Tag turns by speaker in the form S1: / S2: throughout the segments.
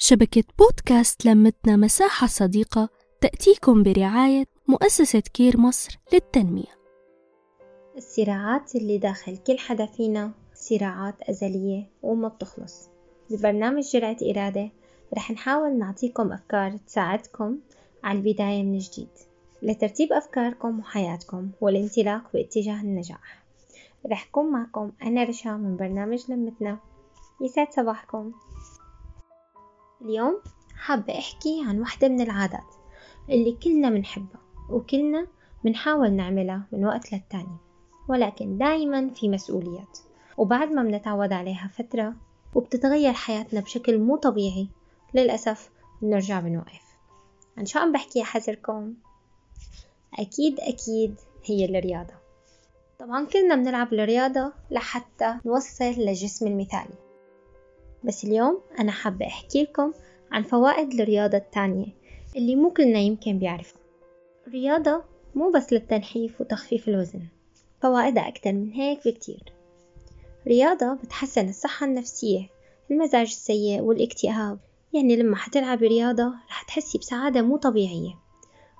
S1: شبكة بودكاست لمتنا مساحة صديقة تأتيكم برعاية مؤسسة كير مصر للتنمية.
S2: الصراعات اللي داخل كل حدا فينا صراعات أزلية وما بتخلص. ببرنامج جرعة إرادة رح نحاول نعطيكم أفكار تساعدكم على البداية من جديد. لترتيب أفكاركم وحياتكم والانطلاق باتجاه النجاح. رح كون معكم أنا رشا من برنامج لمتنا. يسعد صباحكم. اليوم حابة أحكي عن وحدة من العادات اللي كلنا منحبها وكلنا منحاول نعملها من وقت للتاني ولكن دايما في مسؤوليات وبعد ما منتعود عليها فترة وبتتغير حياتنا بشكل مو طبيعي للأسف بنرجع بنوقف. عن شو عم بحكي أحذركم أكيد أكيد هي الرياضة. طبعا كلنا بنلعب الرياضة لحتى نوصل للجسم المثالي. بس اليوم أنا حابة أحكي لكم عن فوائد الرياضة التانية اللي مو كلنا يمكن بيعرفها الرياضة مو بس للتنحيف وتخفيف الوزن فوائدها أكتر من هيك بكتير. رياضة بتحسن الصحة النفسية المزاج السيء والاكتئاب يعني لما حتلعبي رياضة رح تحسي بسعادة مو طبيعية.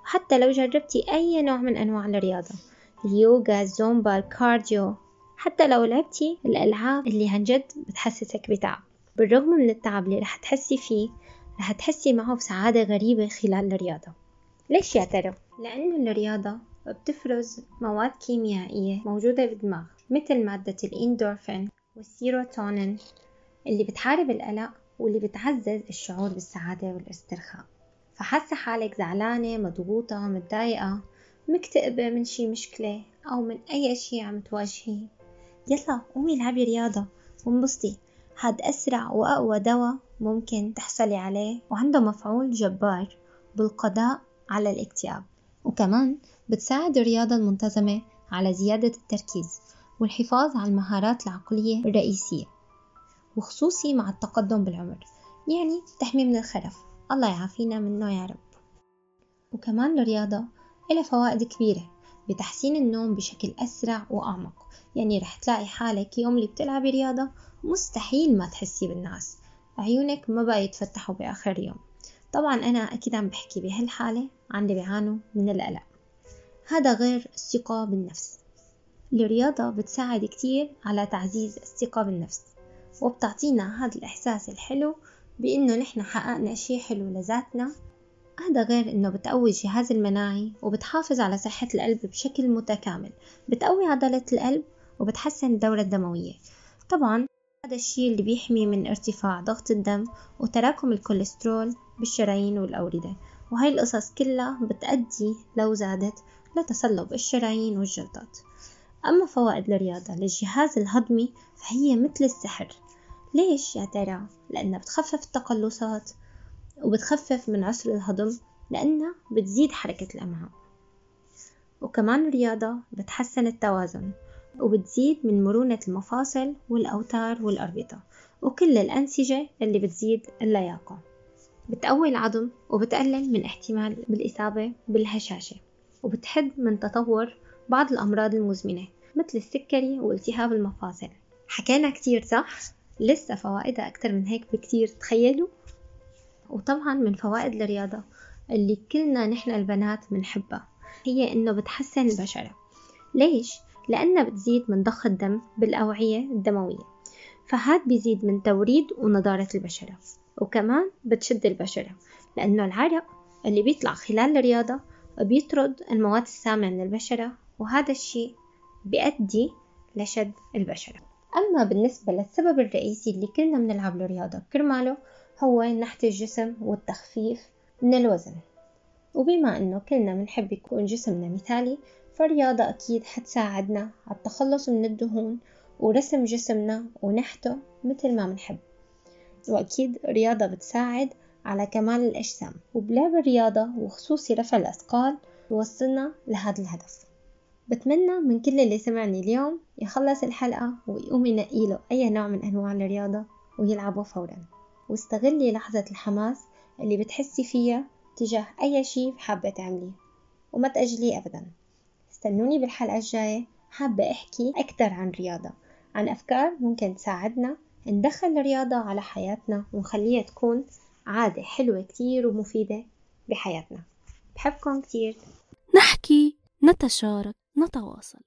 S2: وحتى لو جربتي أي نوع من أنواع الرياضة اليوغا الزومبا ال cardio حتى لو لعبتي الألعاب اللي عن جد بتحسسك بتعب. بالرغم من التعب اللي رح تحسي فيه رح تحسي معه بسعادة غريبة خلال الرياضة. ليش يا ترى؟ لأن الرياضة بتفرز مواد كيميائية موجودة بالدماغ مثل مادة الإندورفين والسيروتونين اللي بتحارب القلق واللي بتعزز الشعور بالسعادة والاسترخاء. فحاسة حالك زعلانة مضغوطة متضايقة مكتئبة من شي مشكلة أو من أي شي عم تواجهيه يلا قومي العبي رياضة وانبسطي. هاد أسرع وأقوى دواء ممكن تحصلي عليه وعنده مفعول جبار بالقضاء على الاكتئاب. وكمان بتساعد الرياضة المنتظمة على زيادة التركيز والحفاظ على المهارات العقلية الرئيسية وخصوصي مع التقدم بالعمر يعني تحمي من الخرف. الله يعافينا منه يا رب. وكمان الرياضة إلها فوائد كبيرة. بتحسين النوم بشكل أسرع وأعمق. يعني رح تلاقي حالك يوم اللي بتلعبي رياضة مستحيل ما تحسي بالناس. عيونك ما بقى يتفتحوا بآخر اليوم طبعا أنا أكيد عم بحكي بهالحالة عن اللي بيعانوا من القلق. هذا غير الثقة بالنفس. الرياضة بتساعد كتير على تعزيز الثقة بالنفس وبتعطينا هذا الإحساس الحلو بإنه نحن حققنا شي حلو لذاتنا هذا غير إنه بتقوي الجهاز المناعي وبتحافظ على صحة القلب بشكل متكامل. بتقوي عضلة القلب وبتحسن الدورة الدموية. طبعا هذا الشيء اللي بيحمي من ارتفاع ضغط الدم وتراكم الكوليسترول بالشرايين والأوردة. وهاي القصص كلها بتأدي لو زادت لتصلب الشرايين والجلطات. أما فوائد الرياضة للجهاز الهضمي فهي مثل السحر. ليش يا ترى؟ لأنها بتخفف التقلصات وبتخفف من عسر الهضم لأنها بتزيد حركة الأمعاء. وكمان الرياضة بتحسن التوازن وبتزيد من مرونة المفاصل والأوتار والأربطة وكل الأنسجة اللي بتزيد اللياقة. بتقوي العظم وبتقلل من احتمال بالإصابة بالهشاشة وبتحد من تطور بعض الأمراض المزمنة مثل السكري والتهاب المفاصل. حكينا كتير صح؟ لسه فوائدها أكتر من هيك بكتير تخيلوا؟ وطبعا من فوائد الرياضة اللي كلنا نحن البنات بنحبها هي إنه بتحسن البشرة. ليش؟ لأنها بتزيد من ضخ الدم بالأوعية الدموية. فهاد بيزيد من توريد ونضارة البشرة. وكمان بتشد البشرة لأنه العرق اللي بيطلع خلال الرياضة بيطرد المواد السامة من البشرة وهذا الشيء بيؤدي لشد البشرة. أما بالنسبة للسبب الرئيسي اللي كلنا بنلعب الرياضة كرماله هو نحت الجسم والتخفيف من الوزن. وبما أنه كلنا بنحب يكون جسمنا مثالي فالرياضة أكيد حتساعدنا على التخلص من الدهون ورسم جسمنا ونحته مثل ما بنحب. وأكيد الرياضة بتساعد على كمال الأجسام. وبلعب الرياضة وخصوصي رفع الأثقال يوصلنا لهذا الهدف. بتمنى من كل اللي سمعني اليوم يخلص الحلقة ويقوم ينقيله أي نوع من أنواع الرياضة ويلعبه فورا. واستغلي لحظة الحماس اللي بتحسي فيها تجاه أي شي حابة تعمليه وما تأجليه أبدا. استنوني بالحلقة الجاية حابة أحكي أكثر عن رياضة عن أفكار ممكن تساعدنا ندخل الرياضة على حياتنا ونخليها تكون عادة حلوة كتير ومفيدة بحياتنا. بحبكم كتير.
S1: نحكي نتشارك نتواصل.